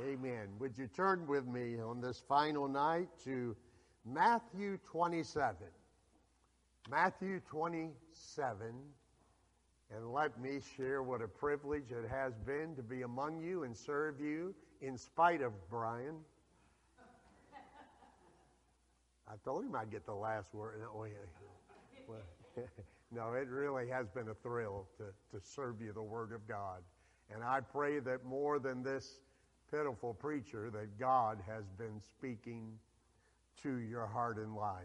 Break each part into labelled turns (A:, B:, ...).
A: Amen. Would you turn with me on this final night to Matthew 27? Matthew 27. And let me share what a privilege it has been to be among you and serve you in spite of Brian. I told him I'd get the last word. Oh, no, it really has been a thrill to, to serve you the Word of God. And I pray that more than this pitiful preacher that God has been speaking to your heart and life.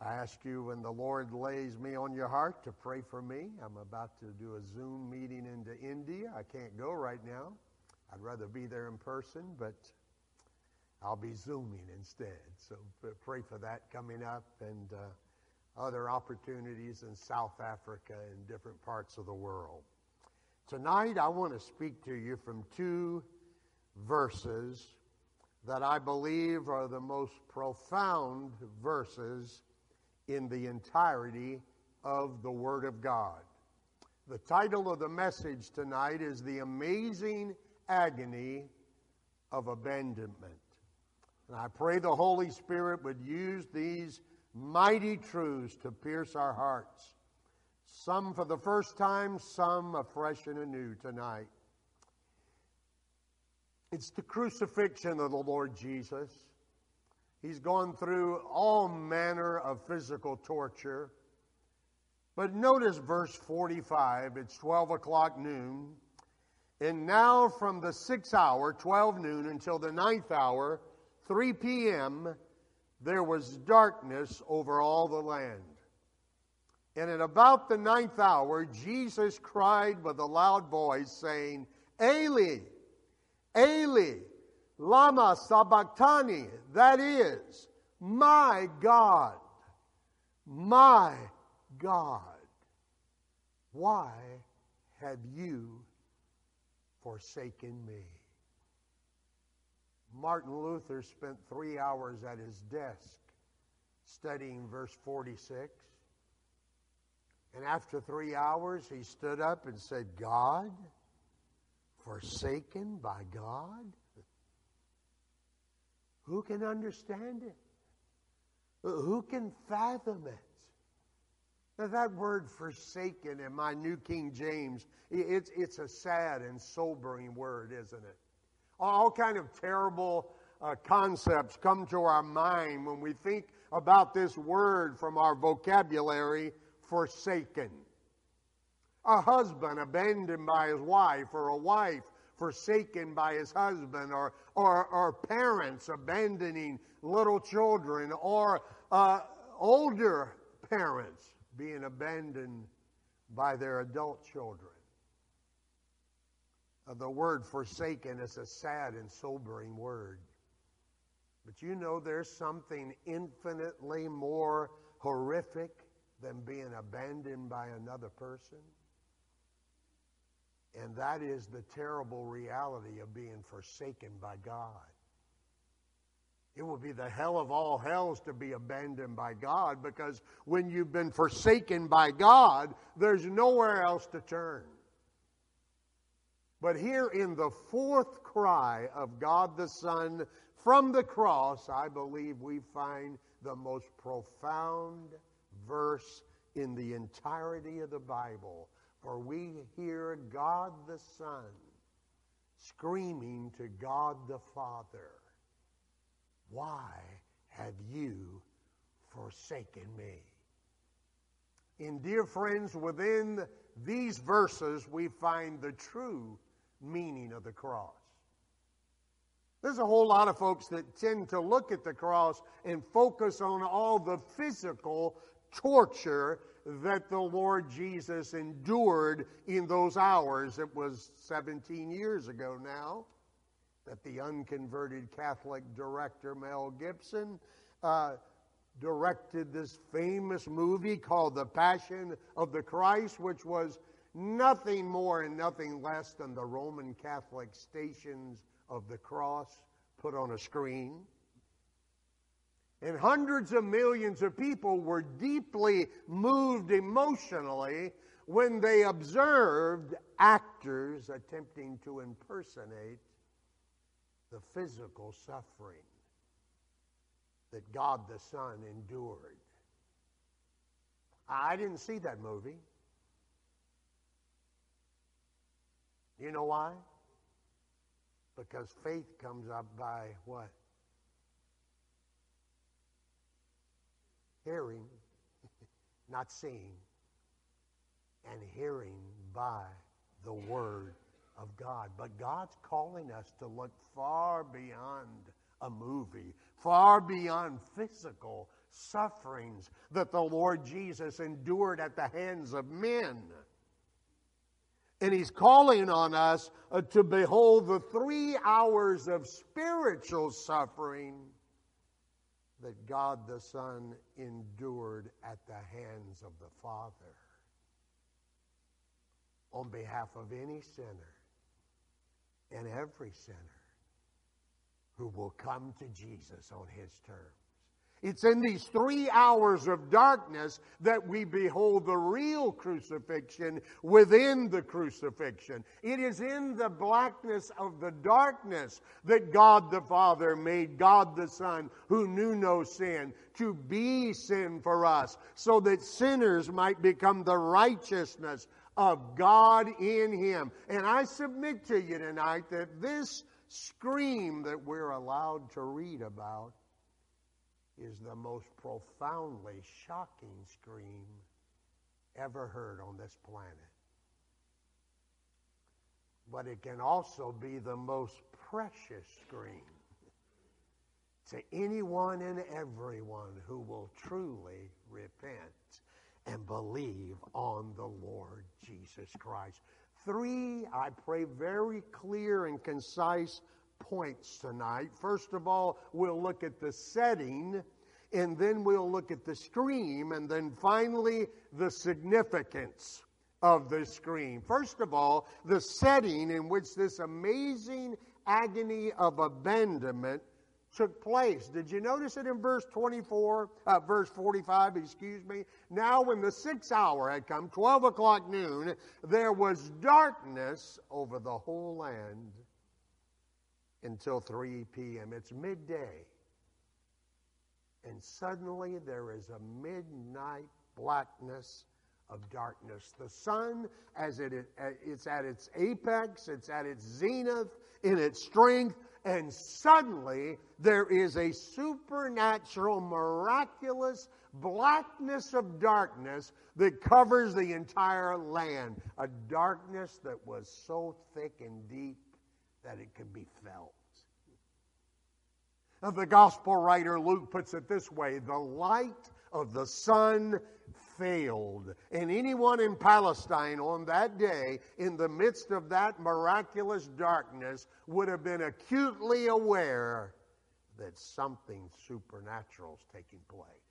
A: I ask you when the Lord lays me on your heart to pray for me. I'm about to do a Zoom meeting into India. I can't go right now. I'd rather be there in person, but I'll be Zooming instead. So pray for that coming up and uh, other opportunities in South Africa and different parts of the world. Tonight, I want to speak to you from two verses that I believe are the most profound verses in the entirety of the Word of God. The title of the message tonight is The Amazing Agony of Abandonment. And I pray the Holy Spirit would use these mighty truths to pierce our hearts some for the first time, some afresh and anew tonight. It's the crucifixion of the Lord Jesus. He's gone through all manner of physical torture. But notice verse 45. It's 12 o'clock noon. And now from the sixth hour, 12 noon, until the ninth hour, 3 p.m., there was darkness over all the land. And at about the ninth hour, Jesus cried with a loud voice, saying, Eli, Eli, Lama Sabachthani, that is, my God, my God, why have you forsaken me? Martin Luther spent three hours at his desk studying verse 46. And after three hours, he stood up and said, God, forsaken by God? Who can understand it? Who can fathom it? Now, that word forsaken in my New King James, it's, it's a sad and sobering word, isn't it? All kind of terrible uh, concepts come to our mind when we think about this word from our vocabulary forsaken. A husband abandoned by his wife, or a wife forsaken by his husband, or, or, or parents abandoning little children, or uh, older parents being abandoned by their adult children. Uh, the word forsaken is a sad and sobering word. But you know there's something infinitely more horrific than being abandoned by another person. And that is the terrible reality of being forsaken by God. It will be the hell of all hells to be abandoned by God because when you've been forsaken by God, there's nowhere else to turn. But here in the fourth cry of God the Son from the cross, I believe we find the most profound verse in the entirety of the Bible, for we hear God the Son screaming to God the Father, Why have you forsaken me? In dear friends, within these verses, we find the true meaning of the cross. There's a whole lot of folks that tend to look at the cross and focus on all the physical torture that the Lord Jesus endured in those hours. It was 17 years ago now that the unconverted Catholic director Mel Gibson uh, directed this famous movie called The Passion of the Christ, which was nothing more and nothing less than the Roman Catholic stations of the cross put on a screen. And hundreds of millions of people were deeply moved emotionally when they observed actors attempting to impersonate the physical suffering that God the Son endured. I didn't see that movie. You know why? Because faith comes up by what? Hearing, not seeing, and hearing by the Word of God. But God's calling us to look far beyond a movie, far beyond physical sufferings that the Lord Jesus endured at the hands of men. And he's calling on us uh, to behold the three hours of spiritual suffering that God the Son endured at the hands of the Father on behalf of any sinner and every sinner who will come to Jesus on his terms. It's in these three hours of darkness that we behold the real crucifixion within the crucifixion. It is in the blackness of the darkness that God the Father made God the Son, who knew no sin, to be sin for us, so that sinners might become the righteousness of God in Him. And I submit to you tonight that this scream that we're allowed to read about is the most profoundly shocking scream ever heard on this planet. But it can also be the most precious scream to anyone and everyone who will truly repent and believe on the Lord Jesus Christ. Three, I pray, very clear and concise points tonight. First of all, we'll look at the setting, and then we'll look at the scream, and then finally, the significance of the scream. First of all, the setting in which this amazing agony of abandonment took place. Did you notice it in verse 24, uh, verse 45, excuse me? Now, when the sixth hour had come, 12 o'clock noon, there was darkness over the whole land until 3 p.m. It's midday. And suddenly there is a midnight blackness of darkness. The sun, as it, it's at its apex, it's at its zenith, in its strength, and suddenly there is a supernatural, miraculous blackness of darkness that covers the entire land. A darkness that was so thick and deep that it could be felt. The gospel writer Luke puts it this way the light of the sun failed. And anyone in Palestine on that day, in the midst of that miraculous darkness, would have been acutely aware that something supernatural is taking place.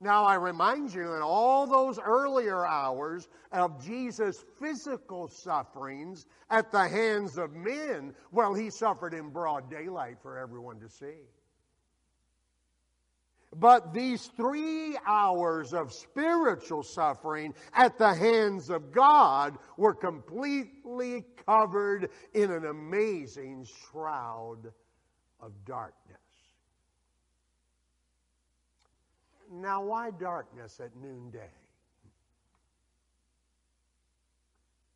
A: Now, I remind you, in all those earlier hours of Jesus' physical sufferings at the hands of men, well, he suffered in broad daylight for everyone to see. But these three hours of spiritual suffering at the hands of God were completely covered in an amazing shroud of darkness. Now, why darkness at noonday?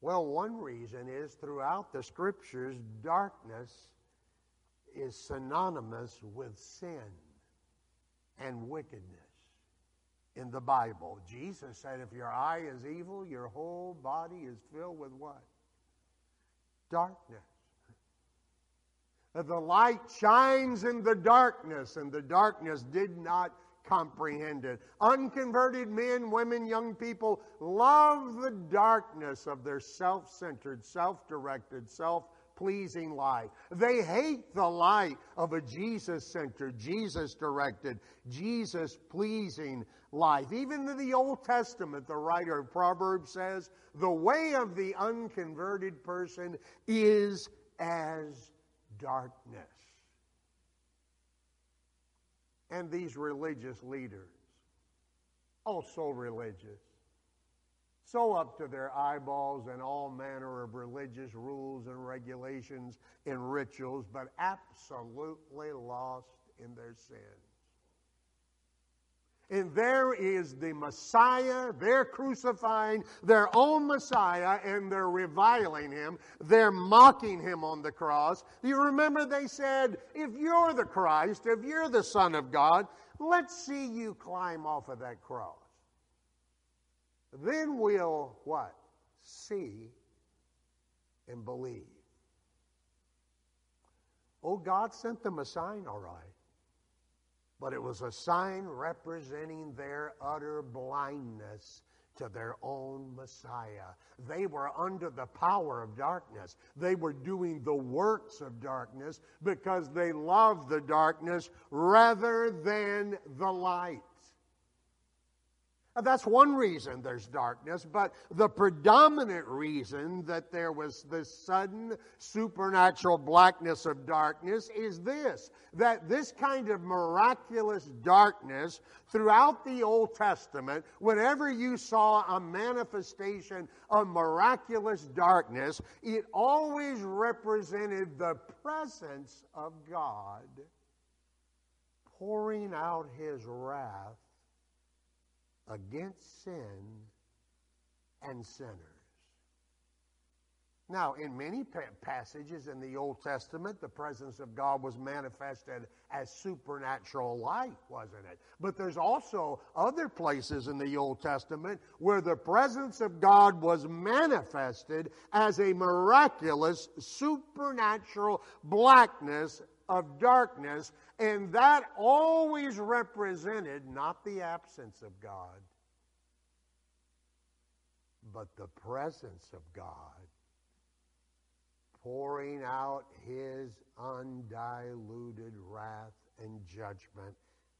A: Well, one reason is throughout the scriptures, darkness is synonymous with sin and wickedness in the Bible. Jesus said, if your eye is evil, your whole body is filled with what? Darkness. The light shines in the darkness, and the darkness did not comprehend it. Unconverted men, women, young people love the darkness of their self centered, self directed, self pleasing life. They hate the light of a Jesus centered, Jesus directed, Jesus pleasing life. Even in the Old Testament, the writer of Proverbs says, the way of the unconverted person is as darkness. And these religious leaders, also religious, so up to their eyeballs in all manner of religious rules and regulations and rituals, but absolutely lost in their sins. And there is the Messiah. They're crucifying their own Messiah and they're reviling him. They're mocking him on the cross. You remember they said, if you're the Christ, if you're the Son of God, let's see you climb off of that cross. Then we'll what? See and believe. Oh, God sent them a sign, all right. But it was a sign representing their utter blindness to their own Messiah. They were under the power of darkness. They were doing the works of darkness because they loved the darkness rather than the light. Uh, that's one reason there's darkness, but the predominant reason that there was this sudden supernatural blackness of darkness is this that this kind of miraculous darkness throughout the Old Testament, whenever you saw a manifestation of miraculous darkness, it always represented the presence of God pouring out his wrath against sin and sinners. Now, in many pa- passages in the Old Testament, the presence of God was manifested as supernatural light, wasn't it? But there's also other places in the Old Testament where the presence of God was manifested as a miraculous, supernatural blackness of darkness, and that always represented not the absence of God, but the presence of God pouring out his undiluted wrath and judgment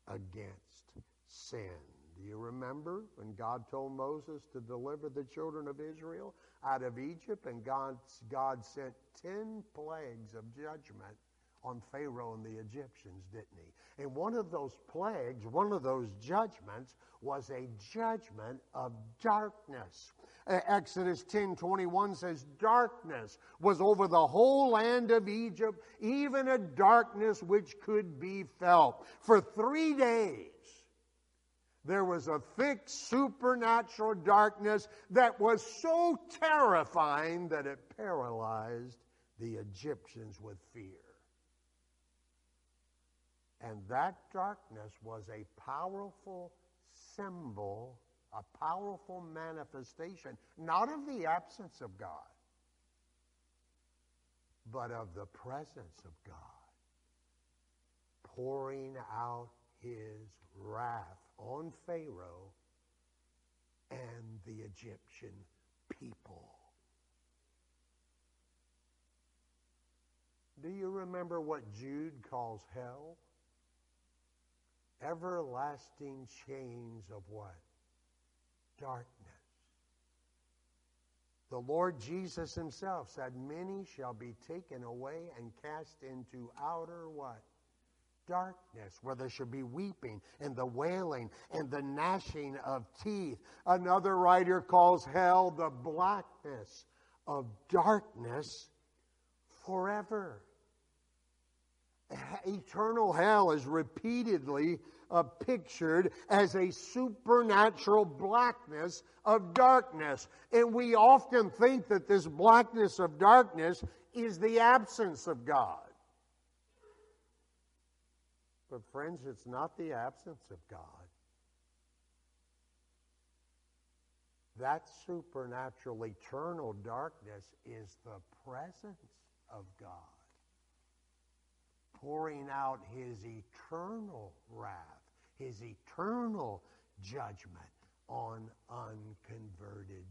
A: against sin. Do you remember when God told Moses to deliver the children of Israel out of Egypt and God, God sent 10 plagues of judgment on Pharaoh and the Egyptians, didn't he? And one of those plagues, one of those judgments, was a judgment of darkness. Uh, Exodus 10 21 says, Darkness was over the whole land of Egypt, even a darkness which could be felt. For three days, there was a thick supernatural darkness that was so terrifying that it paralyzed the Egyptians with fear. And that darkness was a powerful symbol, a powerful manifestation, not of the absence of God, but of the presence of God pouring out his wrath on Pharaoh and the Egyptian people. Do you remember what Jude calls hell? Everlasting chains of what? Darkness. The Lord Jesus himself said, Many shall be taken away and cast into outer what? Darkness, where there shall be weeping and the wailing and the gnashing of teeth. Another writer calls hell the blackness of darkness forever eternal hell is repeatedly uh, pictured as a supernatural blackness of darkness. And we often think that this blackness of darkness is the absence of God. But, friends, it's not the absence of God. That supernatural eternal darkness is the presence of God pouring out his eternal wrath, his eternal judgment on unconverted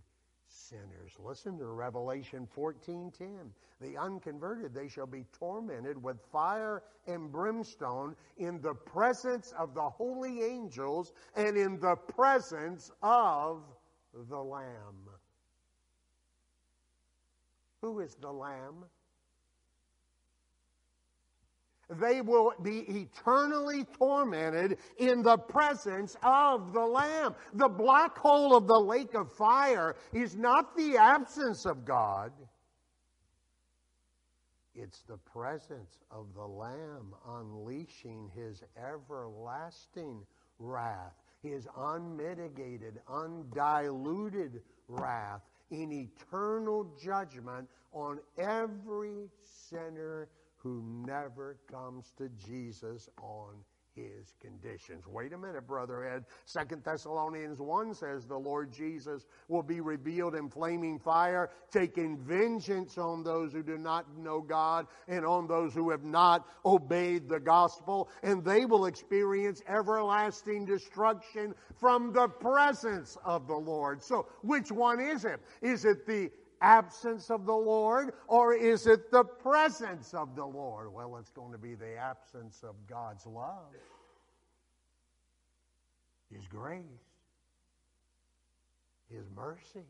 A: sinners. Listen to Revelation 14:10. The unconverted they shall be tormented with fire and brimstone in the presence of the holy angels and in the presence of the lamb. Who is the lamb? They will be eternally tormented in the presence of the Lamb. The black hole of the lake of fire is not the absence of God. It's the presence of the Lamb unleashing his everlasting wrath, his unmitigated, undiluted wrath in eternal judgment on every sinner who never comes to Jesus on his conditions. Wait a minute, Brother Ed. Second Thessalonians 1 says the Lord Jesus will be revealed in flaming fire, taking vengeance on those who do not know God and on those who have not obeyed the gospel, and they will experience everlasting destruction from the presence of the Lord. So, which one is it? Is it the absence of the Lord or is it the presence of the Lord? Well, it's going to be the absence of God's love, His grace, His mercy.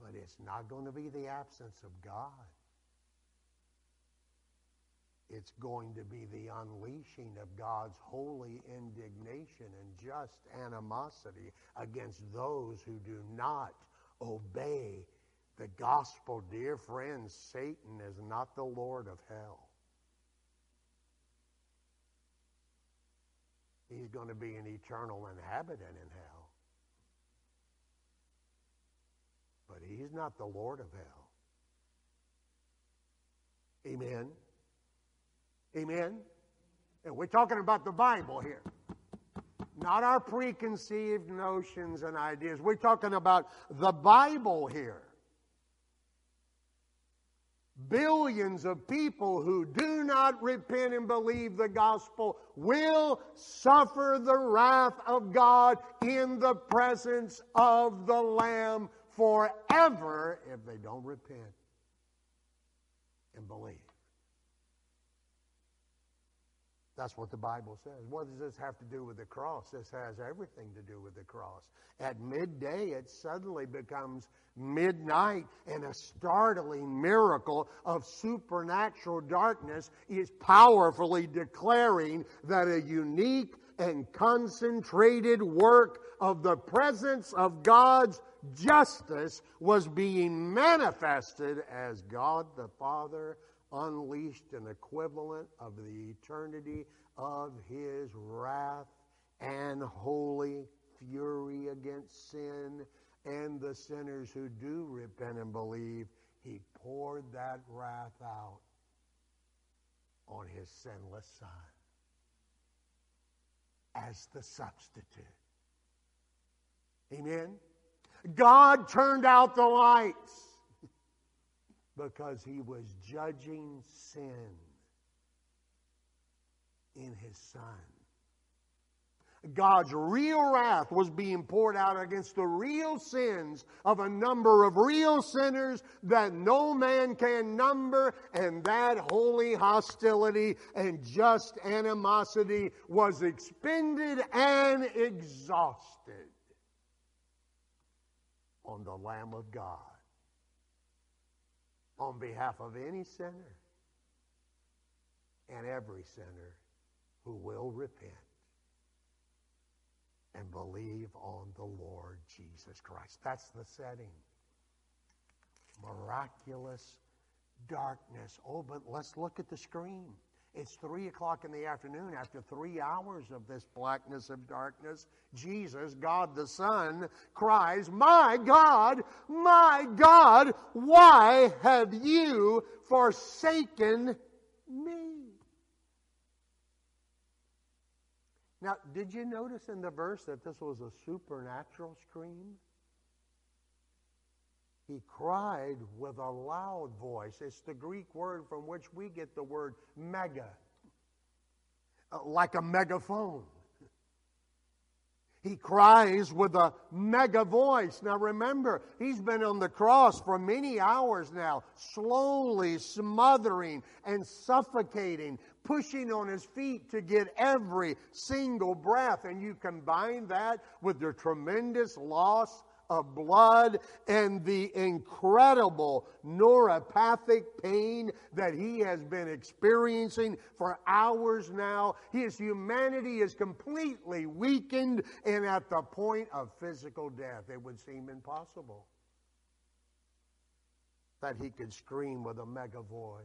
A: But it's not going to be the absence of God. It's going to be the unleashing of God's holy indignation and just animosity against those who do not obey the gospel, dear friends, Satan is not the Lord of hell. He's going to be an eternal inhabitant in hell. But he's not the Lord of hell. Amen. Amen. And we're talking about the Bible here not our preconceived notions and ideas. We're talking about the Bible here. Billions of people who do not repent and believe the gospel will suffer the wrath of God in the presence of the Lamb forever if they don't repent and believe. That's what the Bible says. What does this have to do with the cross? This has everything to do with the cross. At midday, it suddenly becomes midnight, and a startling miracle of supernatural darkness is powerfully declaring that a unique and concentrated work of the presence of God's justice was being manifested as God the Father unleashed an equivalent of the eternity of his wrath and holy fury against sin and the sinners who do repent and believe. He poured that wrath out on his sinless Son as the substitute. Amen? God turned out the lights because he was judging sin in his son. God's real wrath was being poured out against the real sins of a number of real sinners that no man can number, and that holy hostility and just animosity was expended and exhausted on the Lamb of God on behalf of any sinner and every sinner who will repent and believe on the Lord Jesus Christ. That's the setting. Miraculous darkness. Oh, but let's look at the screen. It's three o'clock in the afternoon after three hours of this blackness of darkness. Jesus, God the Son, cries, My God, my God, why have you forsaken me? Now, did you notice in the verse that this was a supernatural scream? He cried with a loud voice. It's the Greek word from which we get the word mega, uh, like a megaphone. He cries with a mega voice. Now remember, he's been on the cross for many hours now, slowly smothering and suffocating, pushing on his feet to get every single breath. And you combine that with the tremendous loss of blood and the incredible neuropathic pain that he has been experiencing for hours now. His humanity is completely weakened and at the point of physical death. It would seem impossible that he could scream with a mega voice.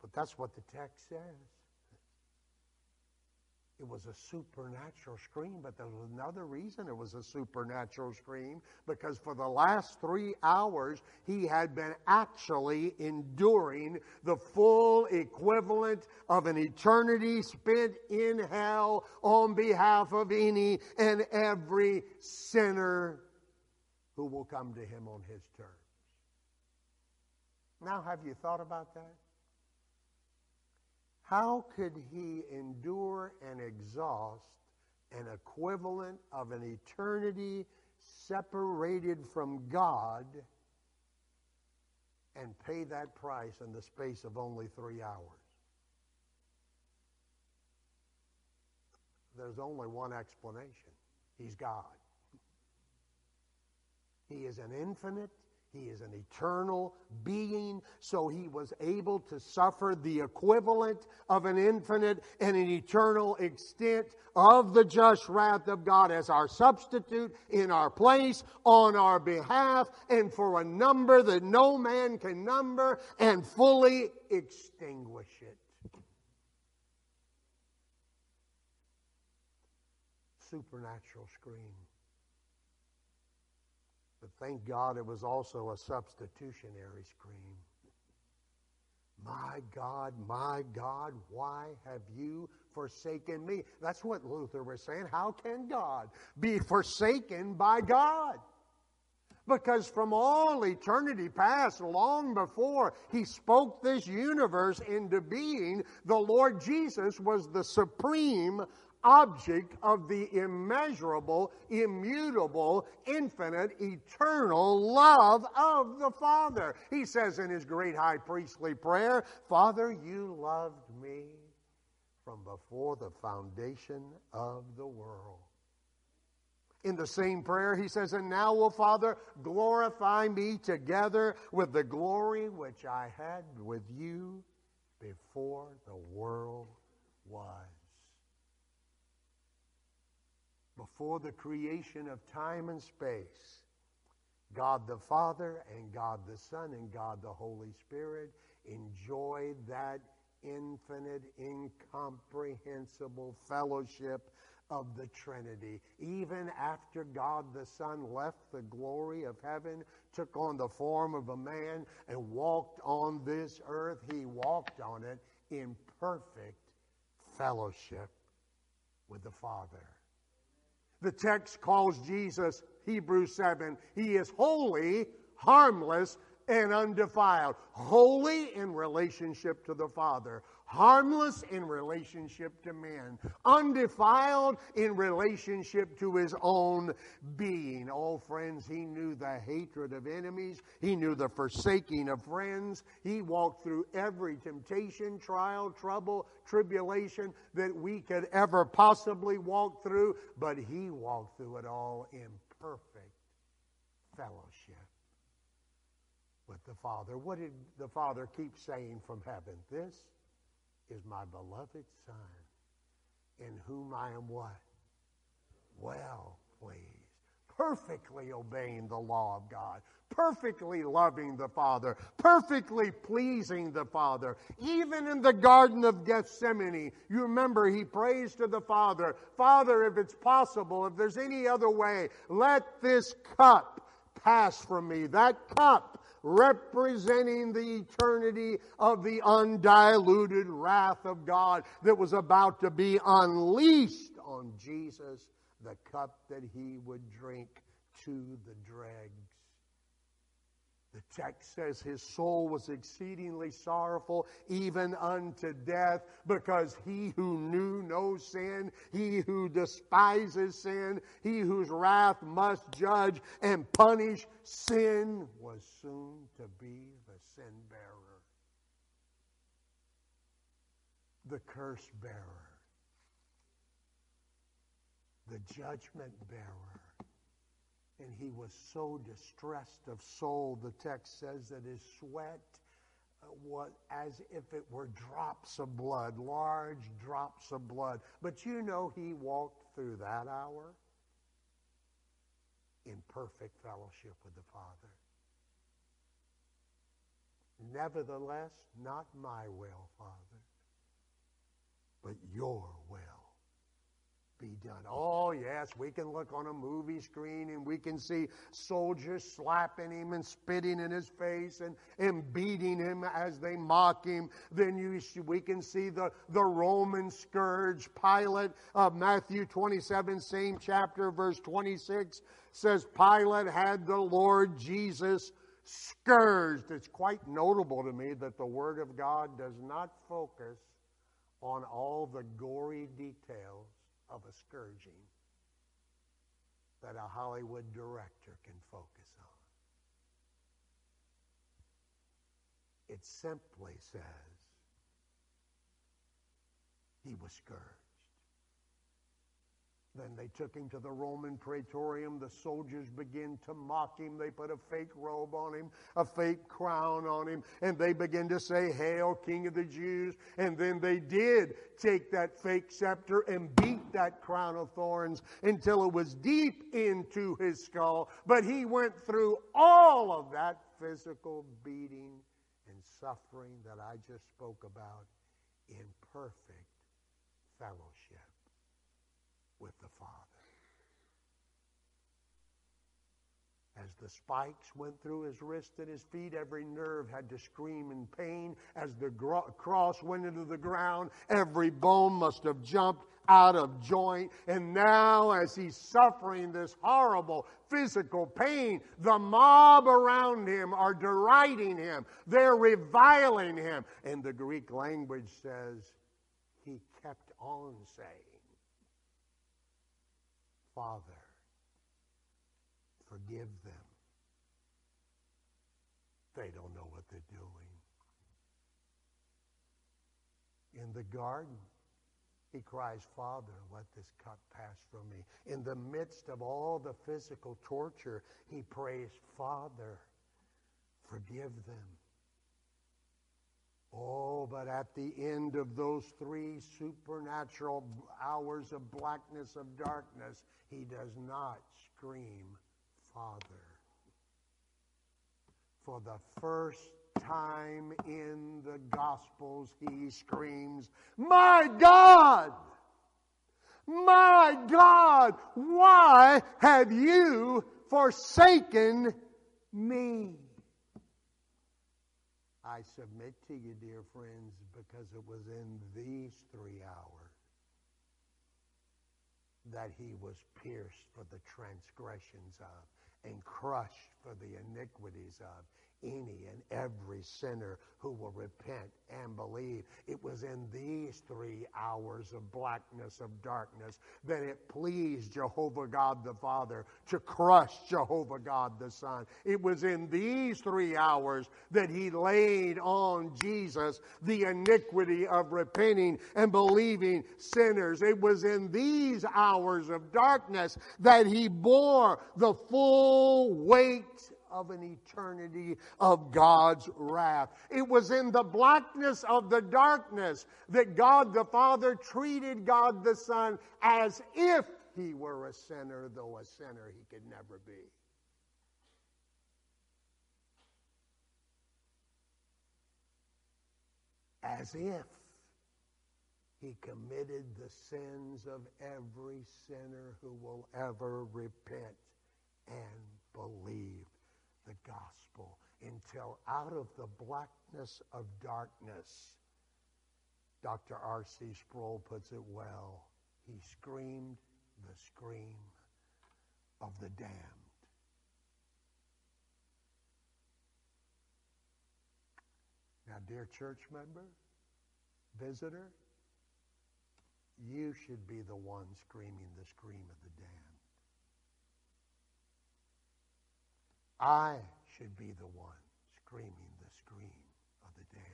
A: But that's what the text says. It was a supernatural scream, but there was another reason it was a supernatural scream because for the last three hours he had been actually enduring the full equivalent of an eternity spent in hell on behalf of any and every sinner who will come to him on his terms. Now, have you thought about that? How could he endure and exhaust an equivalent of an eternity separated from God and pay that price in the space of only three hours? There's only one explanation He's God. He is an infinite, he is an eternal being, so he was able to suffer the equivalent of an infinite and an eternal extent of the just wrath of God as our substitute in our place, on our behalf, and for a number that no man can number and fully extinguish it. Supernatural scream. But thank God it was also a substitutionary scream. My God, my God, why have you forsaken me? That's what Luther was saying. How can God be forsaken by God? Because from all eternity past, long before he spoke this universe into being, the Lord Jesus was the supreme object of the immeasurable, immutable, infinite, eternal love of the Father. He says in his great high priestly prayer, Father, you loved me from before the foundation of the world. In the same prayer, he says, And now, O Father, glorify me together with the glory which I had with you before the world was before the creation of time and space, God the Father and God the Son and God the Holy Spirit enjoyed that infinite, incomprehensible fellowship of the Trinity. Even after God the Son left the glory of heaven, took on the form of a man, and walked on this earth, he walked on it in perfect fellowship with the Father. The text calls Jesus, Hebrews 7, he is holy, harmless, and undefiled. Holy in relationship to the Father, harmless in relationship to man, undefiled in relationship to his own being. Oh, friends, he knew the hatred of enemies, he knew the forsaking of friends. He walked through every temptation, trial, trouble, tribulation that we could ever possibly walk through, but he walked through it all in perfect fellowship with the Father. What did the Father keep saying from heaven? This is my beloved Son, in whom I am what? Well pleased. Perfectly obeying the law of God, perfectly loving the Father, perfectly pleasing the Father. Even in the Garden of Gethsemane, you remember he prays to the Father, Father, if it's possible, if there's any other way, let this cup pass from me. That cup representing the eternity of the undiluted wrath of God that was about to be unleashed on Jesus, the cup that he would drink to the dregs. The text says his soul was exceedingly sorrowful, even unto death, because he who knew no sin, he who despises sin, he whose wrath must judge and punish sin, was soon to be the sin bearer, the curse bearer. the judgment bearer. And he was so distressed of soul, the text says that his sweat uh, was as if it were drops of blood, large drops of blood. But you know, he walked through that hour in perfect fellowship with the Father. Nevertheless, not my will, Father, but your will be done. Oh, yes, we can look on a movie screen and we can see soldiers slapping him and spitting in his face and, and beating him as they mock him. Then you, we can see the, the Roman scourge. Pilate of Matthew 27, same chapter, verse 26, says Pilate had the Lord Jesus scourged. It's quite notable to me that the Word of God does not focus on all the gory details of a scourging that a Hollywood director can focus on. It simply says he was scourged. Then they took him to the Roman praetorium. The soldiers begin to mock him. They put a fake robe on him, a fake crown on him, and they begin to say, Hail, King of the Jews. And then they did take that fake scepter and beat that crown of thorns until it was deep into his skull. But he went through all of that physical beating and suffering that I just spoke about in perfect fellowship with the Father. As the spikes went through his wrist and his feet, every nerve had to scream in pain. As the gro- cross went into the ground, every bone must have jumped out of joint. And now, as he's suffering this horrible physical pain, the mob around him are deriding him. They're reviling him. And the Greek language says, he kept on saying, Father, forgive them. They don't know what they're doing. In the garden, he cries, Father, let this cup pass from me. In the midst of all the physical torture, he prays, Father, forgive them. Oh, but at the end of those three supernatural hours of blackness, of darkness, he does not scream, Father. For the first time in the Gospels, he screams, My God! My God! Why have you forsaken me? I submit to you, dear friends, because it was in these three hours that he was pierced for the transgressions of and crushed for the iniquities of any and every sinner who will repent and believe. It was in these three hours of blackness, of darkness, that it pleased Jehovah God the Father to crush Jehovah God the Son. It was in these three hours that he laid on Jesus the iniquity of repenting and believing sinners. It was in these hours of darkness that he bore the full weight of an eternity of God's wrath. It was in the blackness of the darkness that God the Father treated God the Son as if he were a sinner, though a sinner he could never be. As if he committed the sins of every sinner who will ever repent and believe the gospel until out of the blackness of darkness, Dr. R.C. Sproul puts it well, he screamed the scream of the damned. Now, dear church member, visitor, you should be the one screaming the scream of the damned. I should be the one screaming the scream of the damned.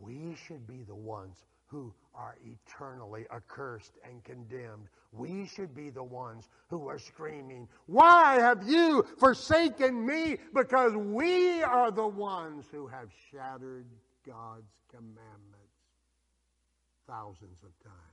A: We should be the ones who are eternally accursed and condemned. We should be the ones who are screaming, Why have you forsaken me? Because we are the ones who have shattered God's commandments thousands of times.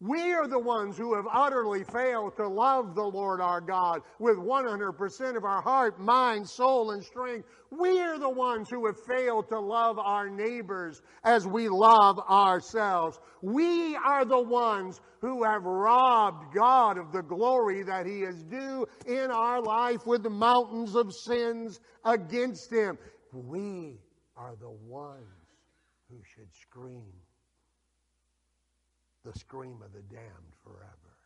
A: We are the ones who have utterly failed to love the Lord our God with 100% of our heart, mind, soul, and strength. We are the ones who have failed to love our neighbors as we love ourselves. We are the ones who have robbed God of the glory that He is due in our life with the mountains of sins against Him. We are the ones who should scream the scream of the damned forever.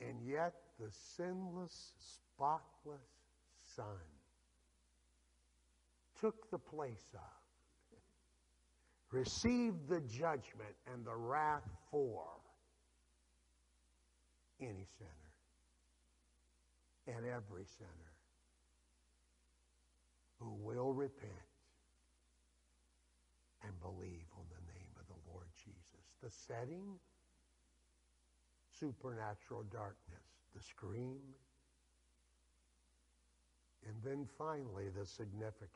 A: And yet, the sinless, spotless Son took the place of, received the judgment and the wrath for any sinner and every sinner who will repent and believe the setting, supernatural darkness, the scream, and then finally the significance.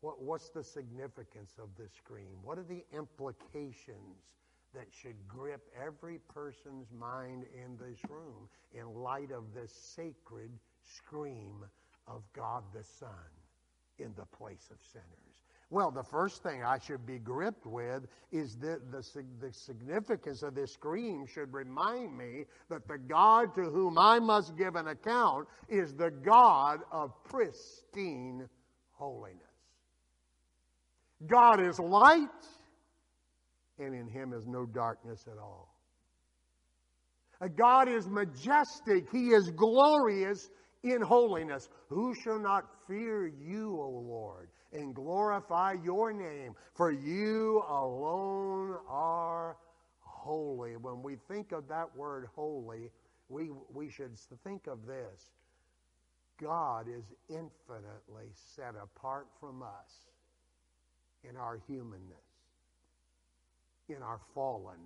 A: What, what's the significance of this scream? What are the implications that should grip every person's mind in this room in light of this sacred scream of God the Son in the place of sinners? Well, the first thing I should be gripped with is that the, the significance of this scream should remind me that the God to whom I must give an account is the God of pristine holiness. God is light, and in him is no darkness at all. God is majestic, he is glorious in holiness. Who shall not fear you, O Lord? And glorify your name, for you alone are holy. When we think of that word holy, we, we should think of this God is infinitely set apart from us in our humanness, in our fallenness,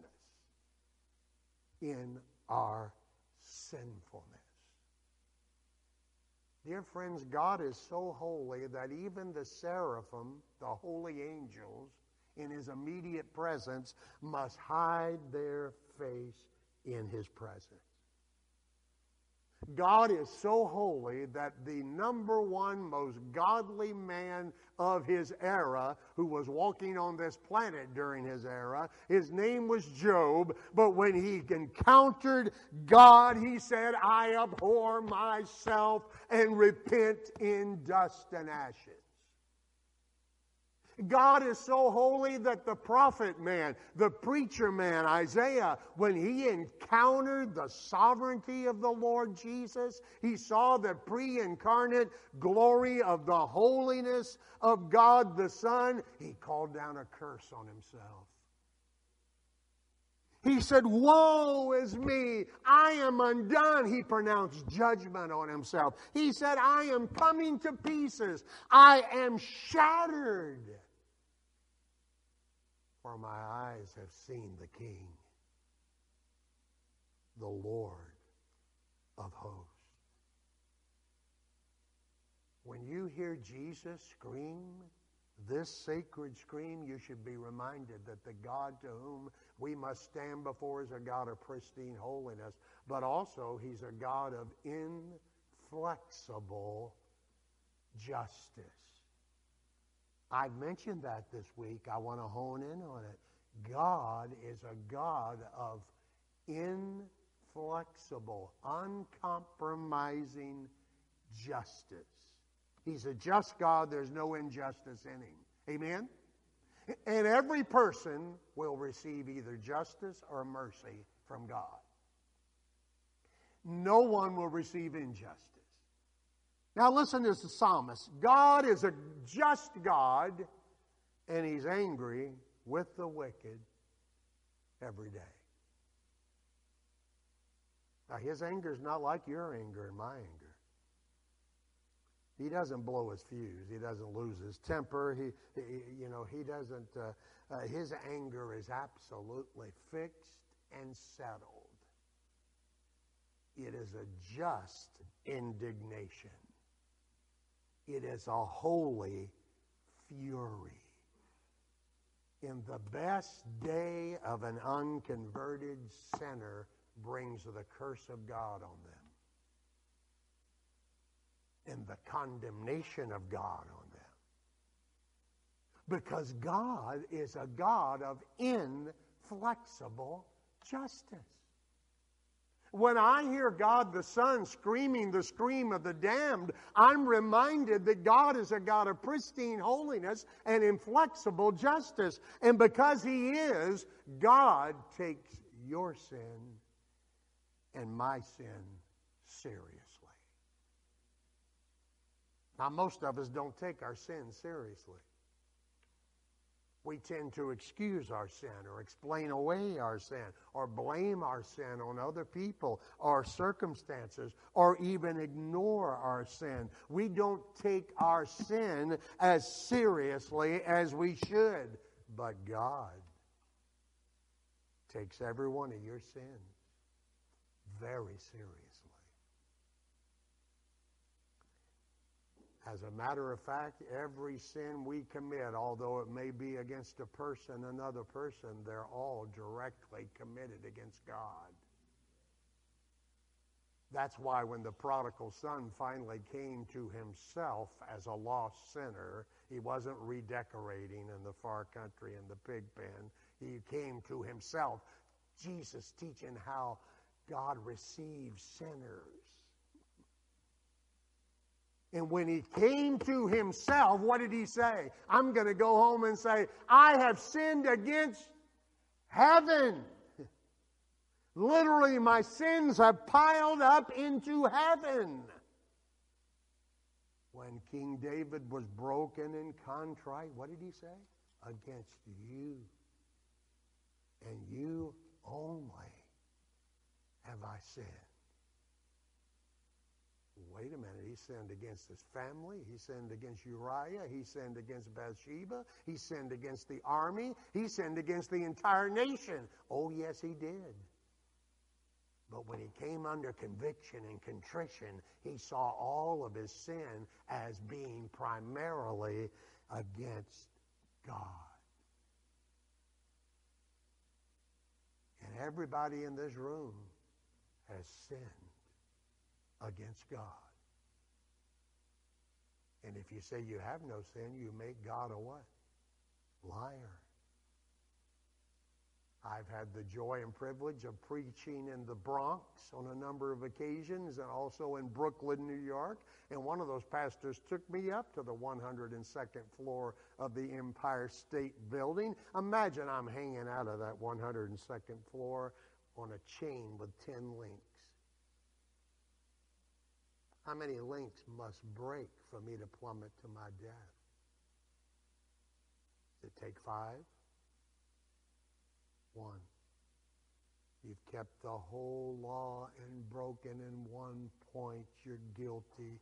A: in our sinfulness. Dear friends, God is so holy that even the seraphim, the holy angels, in his immediate presence must hide their face in his presence. God is so holy that the number one most godly man of his era, who was walking on this planet during his era, his name was Job. But when he encountered God, he said, I abhor myself and repent in dust and ashes. God is so holy that the prophet man, the preacher man, Isaiah, when he encountered the sovereignty of the Lord Jesus, he saw the pre incarnate glory of the holiness of God the Son, he called down a curse on himself. He said, Woe is me! I am undone. He pronounced judgment on himself. He said, I am coming to pieces. I am shattered. For my eyes have seen the King, the Lord of hosts. When you hear Jesus scream, this sacred scream, you should be reminded that the God to whom we must stand before is a God of pristine holiness, but also he's a God of inflexible justice. I've mentioned that this week. I want to hone in on it. God is a God of inflexible, uncompromising justice. He's a just God. There's no injustice in him. Amen? And every person will receive either justice or mercy from God. No one will receive injustice. Now listen to the psalmist. God is a just God, and he's angry with the wicked every day. Now his anger is not like your anger and my anger. He doesn't blow his fuse. He doesn't lose his temper. He, he you know, he doesn't. Uh, uh, his anger is absolutely fixed and settled. It is a just indignation. It is a holy fury. In the best day of an unconverted sinner brings the curse of God on them and the condemnation of God on them. Because God is a God of inflexible justice. When I hear God the Son screaming the scream of the damned, I'm reminded that God is a God of pristine holiness and inflexible justice. And because He is, God takes your sin and my sin seriously. Now, most of us don't take our sin seriously. We tend to excuse our sin or explain away our sin or blame our sin on other people or circumstances or even ignore our sin. We don't take our sin as seriously as we should. But God takes every one of your sins very seriously. As a matter of fact, every sin we commit, although it may be against a person, another person, they're all directly committed against God. That's why when the prodigal son finally came to himself as a lost sinner, he wasn't redecorating in the far country in the pig pen. He came to himself. Jesus teaching how God receives sinners. And when he came to himself, what did he say? I'm going to go home and say, I have sinned against heaven. Literally, my sins have piled up into heaven. When King David was broken and contrite, what did he say? Against you and you only have I sinned. Wait a minute, he sinned against his family. He sinned against Uriah. He sinned against Bathsheba. He sinned against the army. He sinned against the entire nation. Oh, yes, he did. But when he came under conviction and contrition, he saw all of his sin as being primarily against God. And everybody in this room has sinned against God. And if you say you have no sin, you make God a what? Liar. I've had the joy and privilege of preaching in the Bronx on a number of occasions and also in Brooklyn, New York. And one of those pastors took me up to the 102nd floor of the Empire State Building. Imagine I'm hanging out of that 102nd floor on a chain with 10 links. How many links must break for me to plummet to my death? Does it take five? One. You've kept the whole law and broken in one point. You're guilty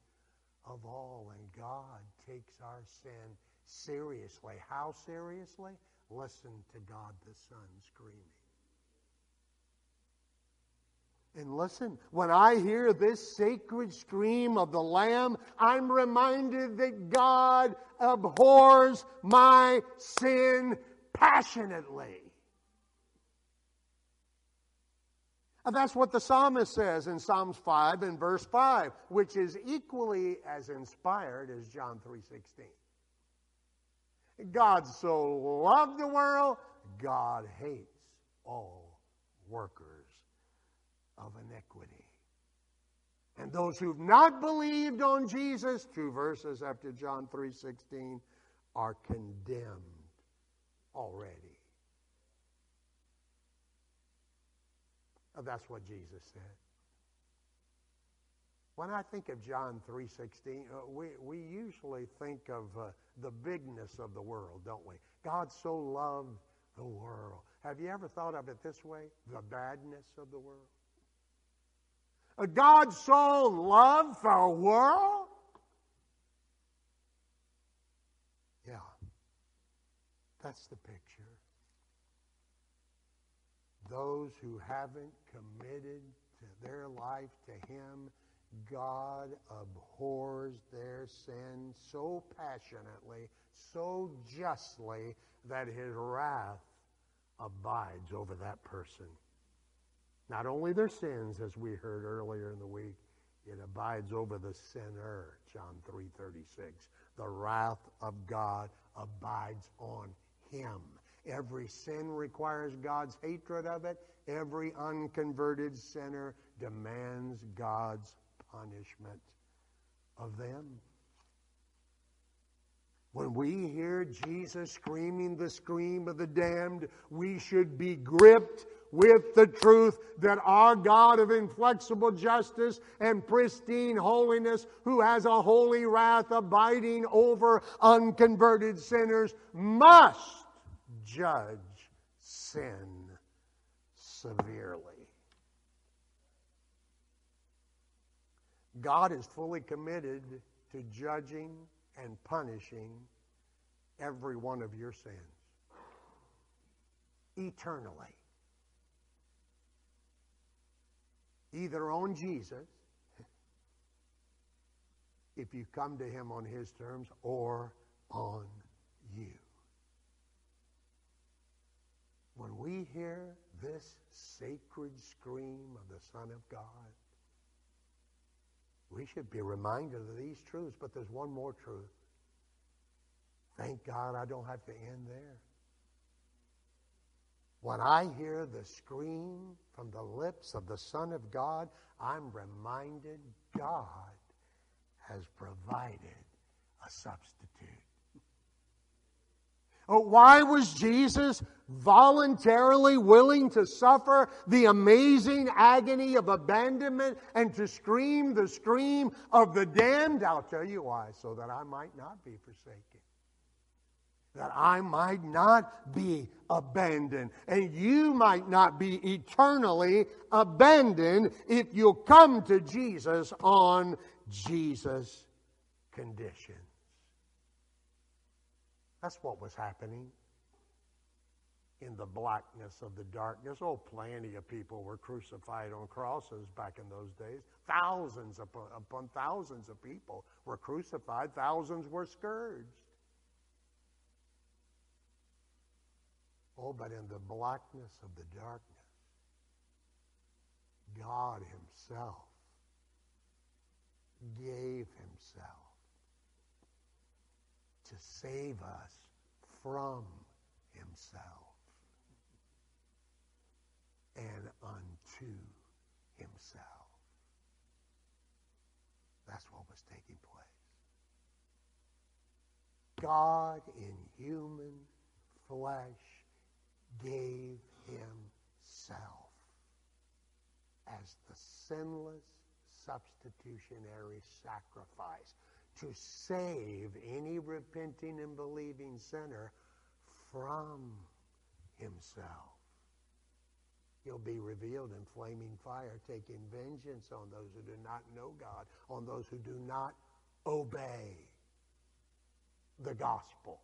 A: of all. And God takes our sin seriously. How seriously? Listen to God the Son screaming. And listen, when I hear this sacred scream of the Lamb, I'm reminded that God abhors my sin passionately. And that's what the psalmist says in Psalms 5 and verse 5, which is equally as inspired as John 3:16. God so loved the world, God hates all workers of iniquity. And those who've not believed on Jesus, two verses after John 3:16, are condemned already. that's what Jesus said. When I think of John 3:16, uh, we, we usually think of uh, the bigness of the world, don't we? God so loved the world. Have you ever thought of it this way? The badness of the world? A God so loved the world? Yeah, that's the picture. Those who haven't committed their life to Him, God abhors their sin so passionately, so justly, that His wrath abides over that person. Not only their sins, as we heard earlier in the week, it abides over the sinner, John 3:36. The wrath of God abides on him. Every sin requires God's hatred of it. Every unconverted sinner demands God's punishment of them. When we hear Jesus screaming the scream of the damned, we should be gripped with the truth that our God of inflexible justice and pristine holiness, who has a holy wrath abiding over unconverted sinners, must judge sin severely. God is fully committed to judging and punishing every one of your sins eternally. Either on Jesus, if you come to him on his terms, or on you. When we hear this sacred scream of the Son of God, we should be reminded of these truths, but there's one more truth. Thank God I don't have to end there. When I hear the scream from the lips of the Son of God, I'm reminded God has provided a substitute. Oh, why was Jesus voluntarily willing to suffer the amazing agony of abandonment and to scream the scream of the damned? I'll tell you why, so that I might not be forsaken. That I might not be abandoned. And you might not be eternally abandoned if you come to Jesus on Jesus' conditions. That's what was happening in the blackness of the darkness. Oh, plenty of people were crucified on crosses back in those days. Thousands upon, upon thousands of people were crucified, thousands were scourged. Oh, but in the blackness of the darkness, God Himself gave Himself to save us from Himself and unto Himself. That's what was taking place. God in human flesh gave himself as the sinless substitutionary sacrifice to save any repenting and believing sinner from himself. He'll be revealed in flaming fire, taking vengeance on those who do not know God, on those who do not obey the gospel.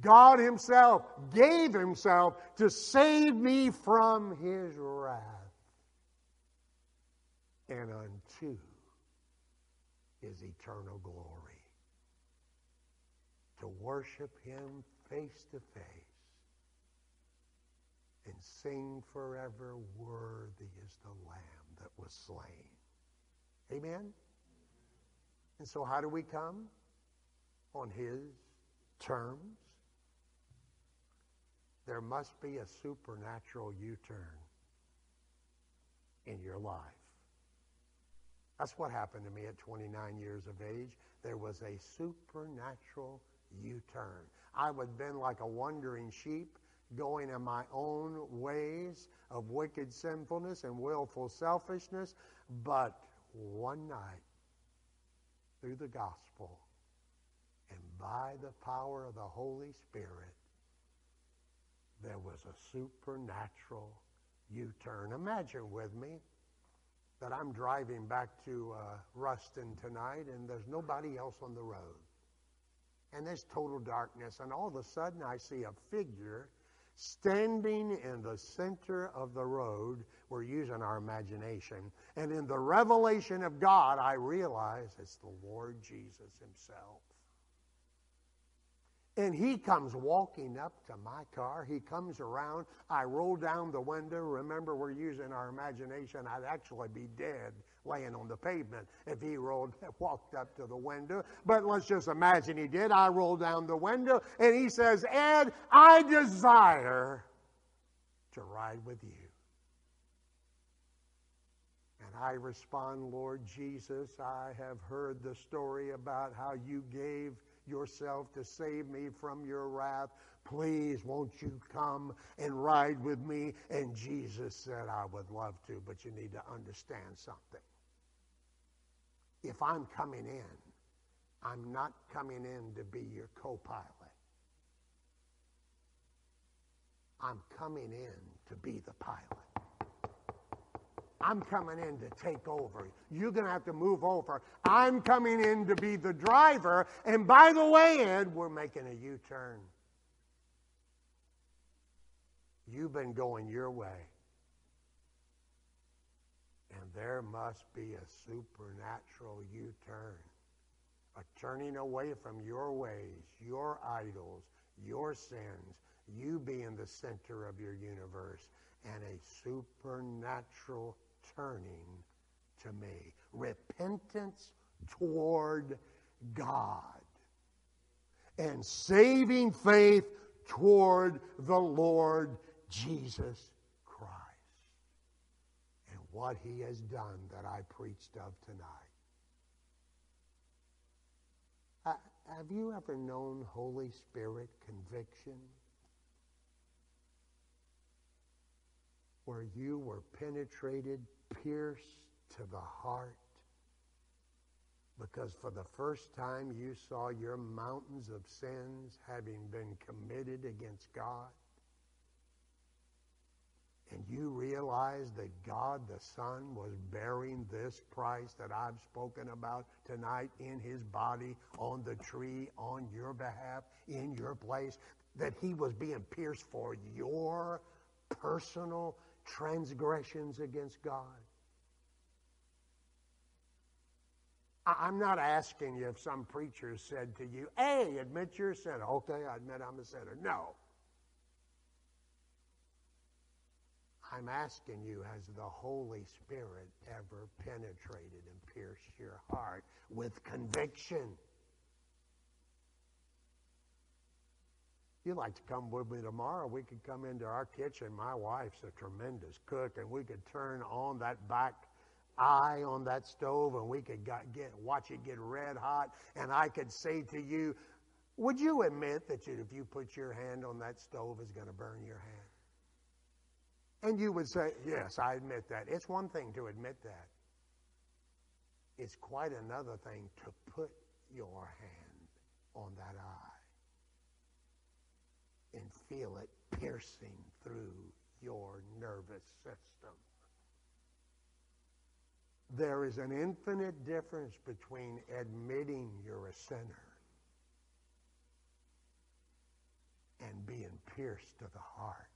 A: God Himself gave Himself to save me from His wrath and unto His eternal glory. To worship Him face to face and sing forever, Worthy is the Lamb that was slain. Amen? And so, how do we come? On His terms there must be a supernatural U turn in your life. That's what happened to me at 29 years of age. There was a supernatural U turn. I would have been like a wandering sheep going in my own ways of wicked sinfulness and willful selfishness. But one night, through the gospel and by the power of the Holy Spirit, there was a supernatural U turn. Imagine with me that I'm driving back to uh, Ruston tonight and there's nobody else on the road. and there's total darkness, and all of a sudden I see a figure standing in the center of the road. We're using our imagination. And in the revelation of God, I realize it's the Lord Jesus Himself. And he comes walking up to my car. He comes around. I roll down the window. Remember, we're using our imagination. I'd actually be dead laying on the pavement if he rolled, walked up to the window. But let's just imagine he did. I roll down the window and he says, Ed, I desire to ride with you. And I respond, Lord Jesus, I have heard the story about how you gave yourself to save me from your wrath. Please, won't you come and ride with me? And Jesus said, I would love to, but you need to understand something. If I'm coming in, I'm not coming in to be your co pilot. I'm coming in to be the pilot. I'm coming in to take over. You're going to have to move over. I'm coming in to be the driver. And by the way, Ed, we're making a U turn. You've been going your way. And there must be a supernatural U turn, a turning away from your ways, your idols, your sins, you being the center of your universe, and a supernatural turning to me. Repentance toward God. And saving faith toward the Lord Jesus Christ. And what he has done that I preached of tonight. Have you ever known Holy Spirit conviction? Where you were penetrated pierced to the heart because for the first time you saw your mountains of sins having been committed against God. And you realized that God the Son was bearing this price that I've spoken about tonight in his body on the tree on your behalf, in your place, that he was being pierced for your personal transgressions against God. I'm not asking you if some preacher said to you, hey, admit you're a sinner. Okay, I admit I'm a sinner. No. I'm asking you, has the Holy Spirit ever penetrated and pierced your heart with conviction? You'd like to come with me tomorrow, we could come into our kitchen. My wife's a tremendous cook, and we could turn on that back eye on that stove, and we could get watch it get red hot. And I could say to you, would you admit that you, if you put your hand on that stove, is going to burn your hand? And you would say, yes, I admit that. It's one thing to admit that. It's quite another thing to put your hand on that eye and feel it piercing through your nervous system. There is an infinite difference between admitting you're a sinner and being pierced to the heart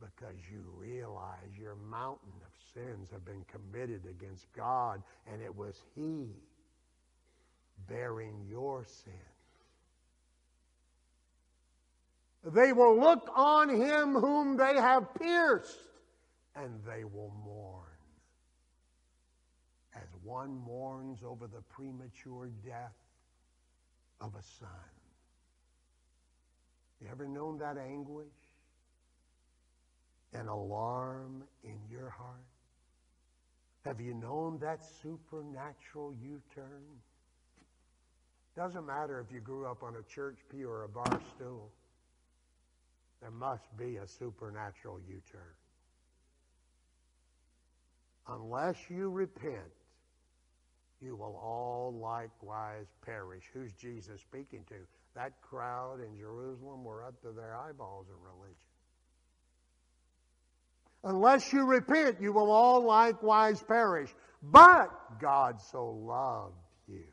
A: because you realize your mountain of sins have been committed against God and it was He bearing your sins They will look on him whom they have pierced, and they will mourn. As one mourns over the premature death of a son. You ever known that anguish? An alarm in your heart? Have you known that supernatural U-turn? Doesn't matter if you grew up on a church pew or a bar stool. There must be a supernatural U turn. Unless you repent, you will all likewise perish. Who's Jesus speaking to? That crowd in Jerusalem were up to their eyeballs in religion. Unless you repent, you will all likewise perish. But God so loved you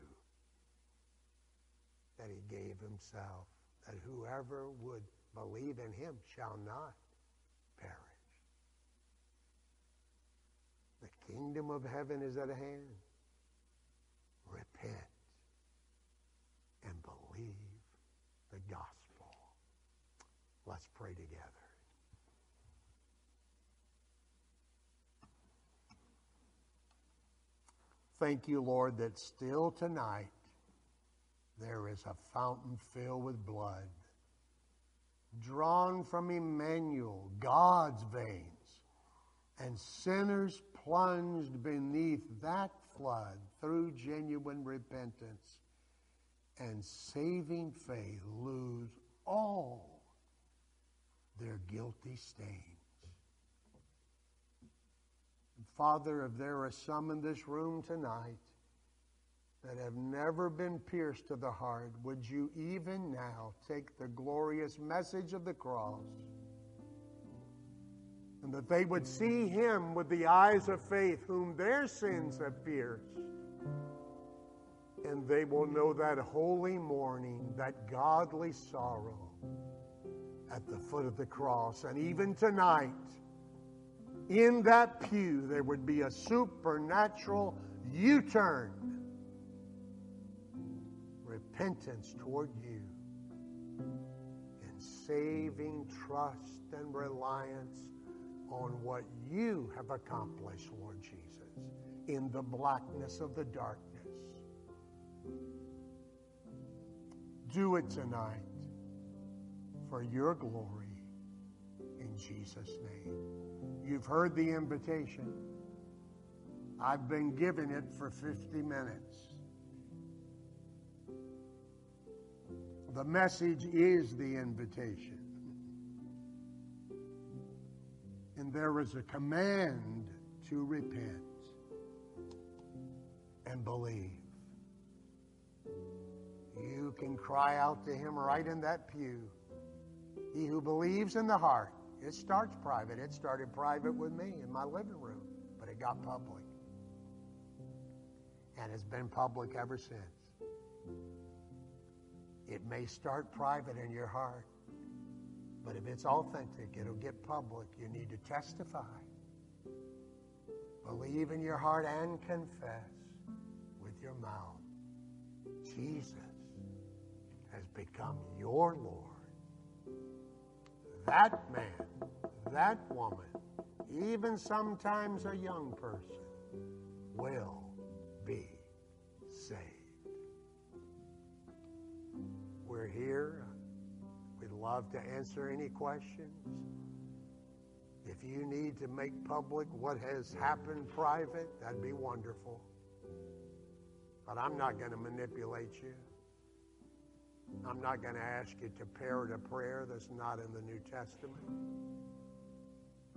A: that he gave himself, that whoever would believe in him shall not perish. The kingdom of heaven is at hand. Repent and believe the gospel. Let's pray together. Thank you, Lord, that still tonight there is a fountain filled with blood, drawn from Emmanuel, God's veins, and sinners plunged beneath that flood through genuine repentance and saving faith lose all their guilty stains. Father, if there are some in this room tonight that have never been pierced to the heart, would you even now take the glorious message of the cross and that they would see him with the eyes of faith whom their sins have pierced? And they will know that holy mourning, that godly sorrow at the foot of the cross. And even tonight, in that pew, there would be a supernatural U turn repentance toward you and saving trust and reliance on what you have accomplished, Lord Jesus, in the blackness of the darkness. Do it tonight for your glory in Jesus' name. You've heard the invitation. I've been giving it for 50 minutes. The message is the invitation. And there is a command to repent and believe. You can cry out to him right in that pew. He who believes in the heart, it starts private. It started private with me in my living room, but it got public. And it's been public ever since. It may start private in your heart, but if it's authentic, it'll get public. You need to testify. Believe in your heart and confess with your mouth. Jesus has become your Lord. That man, that woman, even sometimes a young person, will We're here. We'd love to answer any questions. If you need to make public what has happened private, that'd be wonderful. But I'm not going to manipulate you. I'm not going to ask you to parrot a prayer that's not in the New Testament.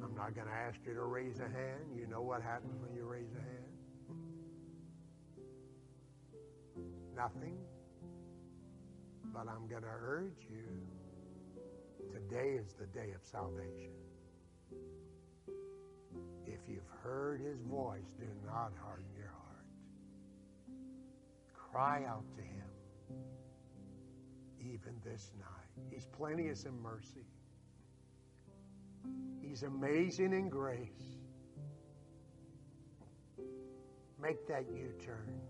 A: I'm not going to ask you to raise a hand. You know what happens when you raise a hand? Nothing. But I'm going to urge you today is the day of salvation. If you've heard his voice, do not harden your heart. Cry out to him even this night. He's plenteous in mercy. He's amazing in grace. Make that U-turn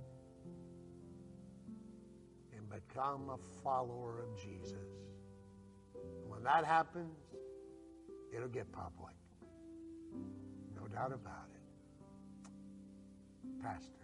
A: become a follower of Jesus. When that happens, it'll get public. No doubt about it. Pastor.